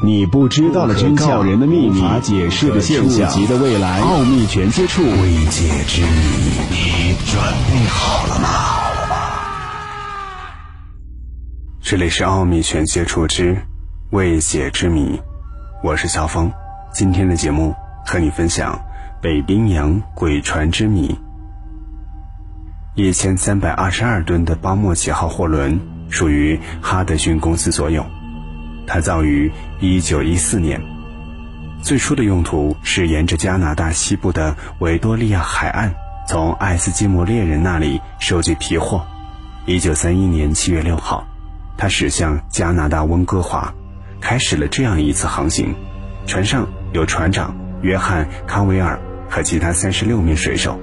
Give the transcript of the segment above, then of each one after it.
你不知道的真相，人的秘密，法解释的现象，触及的未来，奥秘全接触，未解之谜，你准备好了吗？这里是奥秘全接触之未解之谜，我是小峰。今天的节目和你分享北冰洋鬼船之谜。一千三百二十二吨的巴莫奇号货轮属于哈德逊公司所有。它造于1914年，最初的用途是沿着加拿大西部的维多利亚海岸，从爱斯基摩猎人那里收集皮货。1931年7月6号，它驶向加拿大温哥华，开始了这样一次航行。船上有船长约翰·康维尔和其他36名水手，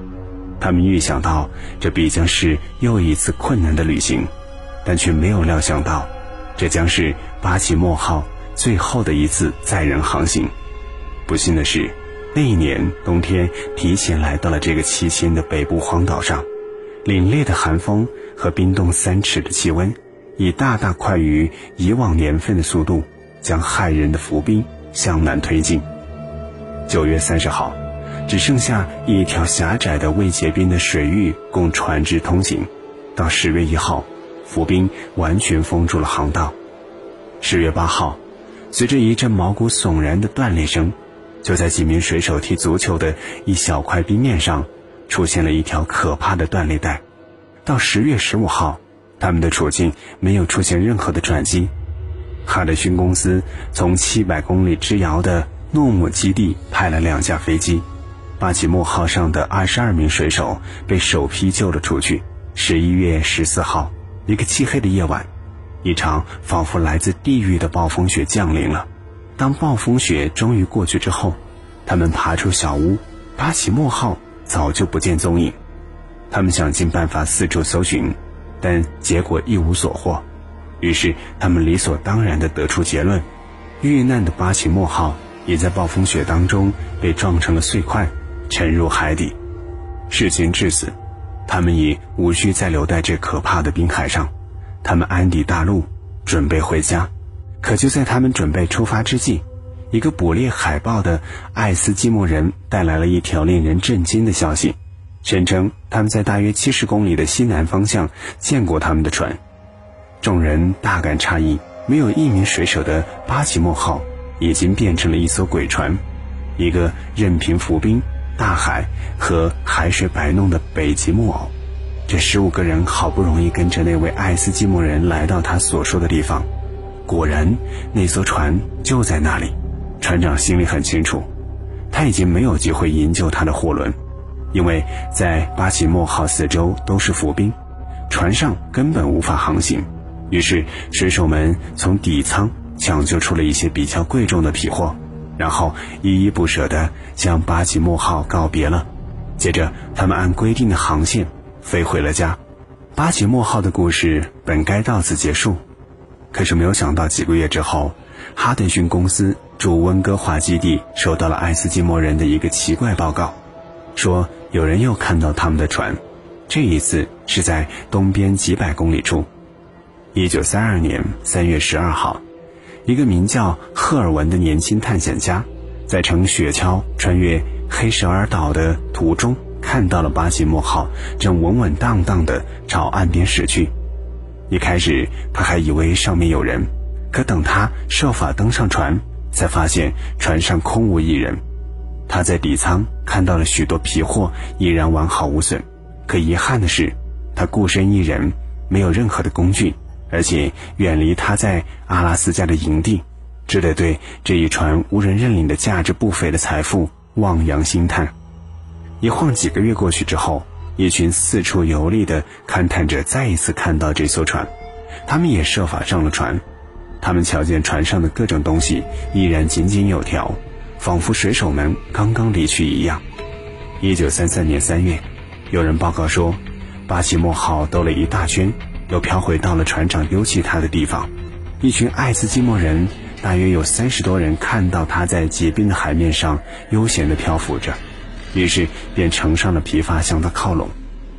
他们预想到这必将是又一次困难的旅行，但却没有料想到。这将是巴奇莫号最后的一次载人航行。不幸的是，那一年冬天提前来到了这个七仙的北部荒岛上，凛冽的寒风和冰冻三尺的气温，以大大快于以往年份的速度，将骇人的浮冰向南推进。九月三十号，只剩下一条狭窄的未结冰的水域供船只通行。到十月一号。浮冰完全封住了航道。十月八号，随着一阵毛骨悚然的断裂声，就在几名水手踢足球的一小块冰面上，出现了一条可怕的断裂带。到十月十五号，他们的处境没有出现任何的转机。哈德逊公司从七百公里之遥的诺姆基地派了两架飞机，巴奇莫号上的二十二名水手被首批救了出去。十一月十四号。一个漆黑的夜晚，一场仿佛来自地狱的暴风雪降临了。当暴风雪终于过去之后，他们爬出小屋，巴奇莫号早就不见踪影。他们想尽办法四处搜寻，但结果一无所获。于是他们理所当然地得出结论：遇难的巴奇莫号也在暴风雪当中被撞成了碎块，沉入海底。事情至此。他们已无需再留在这可怕的冰海上，他们安抵大陆，准备回家。可就在他们准备出发之际，一个捕猎海豹的爱斯基摩人带来了一条令人震惊的消息，声称他们在大约七十公里的西南方向见过他们的船。众人大感诧异，没有一名水手的巴奇莫号已经变成了一艘鬼船，一个任凭浮冰。大海和海水摆弄的北极木偶，这十五个人好不容易跟着那位爱斯基摩人来到他所说的地方，果然那艘船就在那里。船长心里很清楚，他已经没有机会营救他的货轮，因为在巴奇莫号四周都是浮冰，船上根本无法航行。于是水手们从底舱抢救出了一些比较贵重的皮货。然后依依不舍地向巴奇莫号告别了，接着他们按规定的航线飞回了家。巴奇莫号的故事本该到此结束，可是没有想到几个月之后，哈德逊公司驻温哥华基地收到了爱斯基摩人的一个奇怪报告，说有人又看到他们的船，这一次是在东边几百公里处。一九三二年三月十二号。一个名叫赫尔文的年轻探险家，在乘雪橇穿越黑舍尔岛的途中，看到了巴奇莫号正稳稳当当地朝岸边驶去。一开始他还以为上面有人，可等他设法登上船，才发现船上空无一人。他在底舱看到了许多皮货，依然完好无损。可遗憾的是，他孤身一人，没有任何的工具。而且远离他在阿拉斯加的营地，只得对这一船无人认领的价值不菲的财富望洋兴叹。一晃几个月过去之后，一群四处游历的勘探者再一次看到这艘船，他们也设法上了船。他们瞧见船上的各种东西依然井井有条，仿佛水手们刚刚离去一样。一九三三年三月，有人报告说，巴奇莫号兜了一大圈。又飘回到了船长丢弃他的地方，一群爱斯基摩人，大约有三十多人，看到他在结冰的海面上悠闲地漂浮着，于是便乘上了皮筏向他靠拢。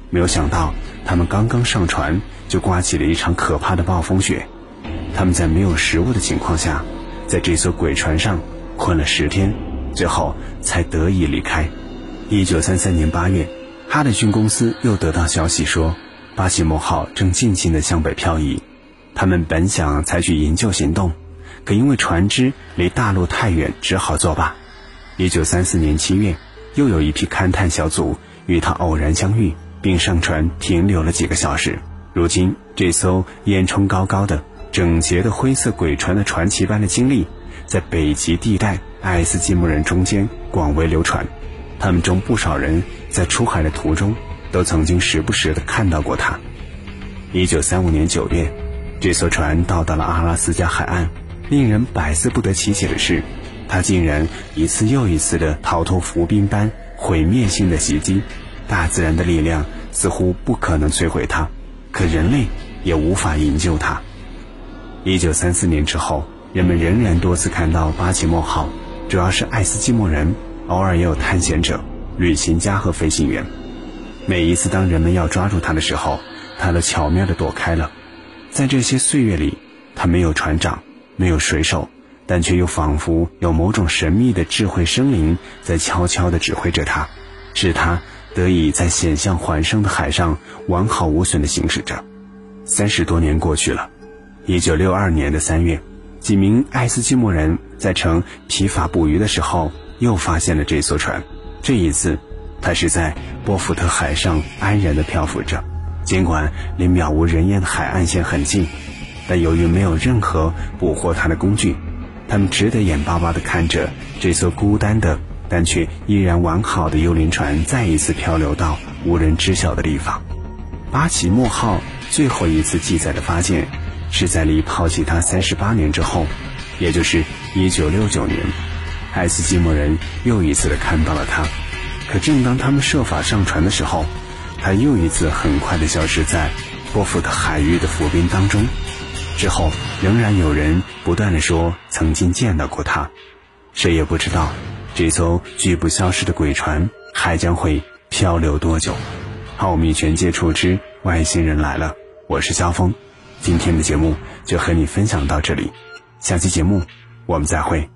没有想到，他们刚刚上船，就刮起了一场可怕的暴风雪。他们在没有食物的情况下，在这艘鬼船上困了十天，最后才得以离开。一九三三年八月，哈德逊公司又得到消息说，巴西莫号正静静地向北漂移。他们本想采取营救行动，可因为船只离大陆太远，只好作罢。一九三四年七月，又有一批勘探小组与他偶然相遇，并上船停留了几个小时。如今，这艘烟囱高高的、整洁的灰色鬼船的传奇般的经历，在北极地带爱斯基摩人中间广为流传。他们中不少人在出海的途中，都曾经时不时地看到过它。一九三五年九月。这艘船到达了阿拉斯加海岸，令人百思不得其解的是，它竟然一次又一次地逃脱浮冰般毁灭性的袭击。大自然的力量似乎不可能摧毁它，可人类也无法营救它。一九三四年之后，人们仍然多次看到巴奇莫号，主要是爱斯基摩人，偶尔也有探险者、旅行家和飞行员。每一次当人们要抓住它的时候，它都巧妙地躲开了。在这些岁月里，他没有船长，没有水手，但却又仿佛有某种神秘的智慧生灵在悄悄地指挥着他，使他得以在险象环生的海上完好无损地行驶着。三十多年过去了，一九六二年的三月，几名爱斯基摩人在乘皮筏捕鱼的时候，又发现了这艘船。这一次，它是在波福特海上安然地漂浮着。尽管离渺无人烟的海岸线很近，但由于没有任何捕获它的工具，他们只得眼巴巴地看着这艘孤单的但却依然完好的幽灵船再一次漂流到无人知晓的地方。巴奇莫号最后一次记载的发现，是在离抛弃它三十八年之后，也就是一九六九年，爱斯基摩人又一次的看到了它。可正当他们设法上船的时候，他又一次很快地消失在波伏特海域的浮冰当中，之后仍然有人不断地说曾经见到过他，谁也不知道这艘拒不消失的鬼船还将会漂流多久。奥秘全接触之外星人来了，我是肖峰，今天的节目就和你分享到这里，下期节目我们再会。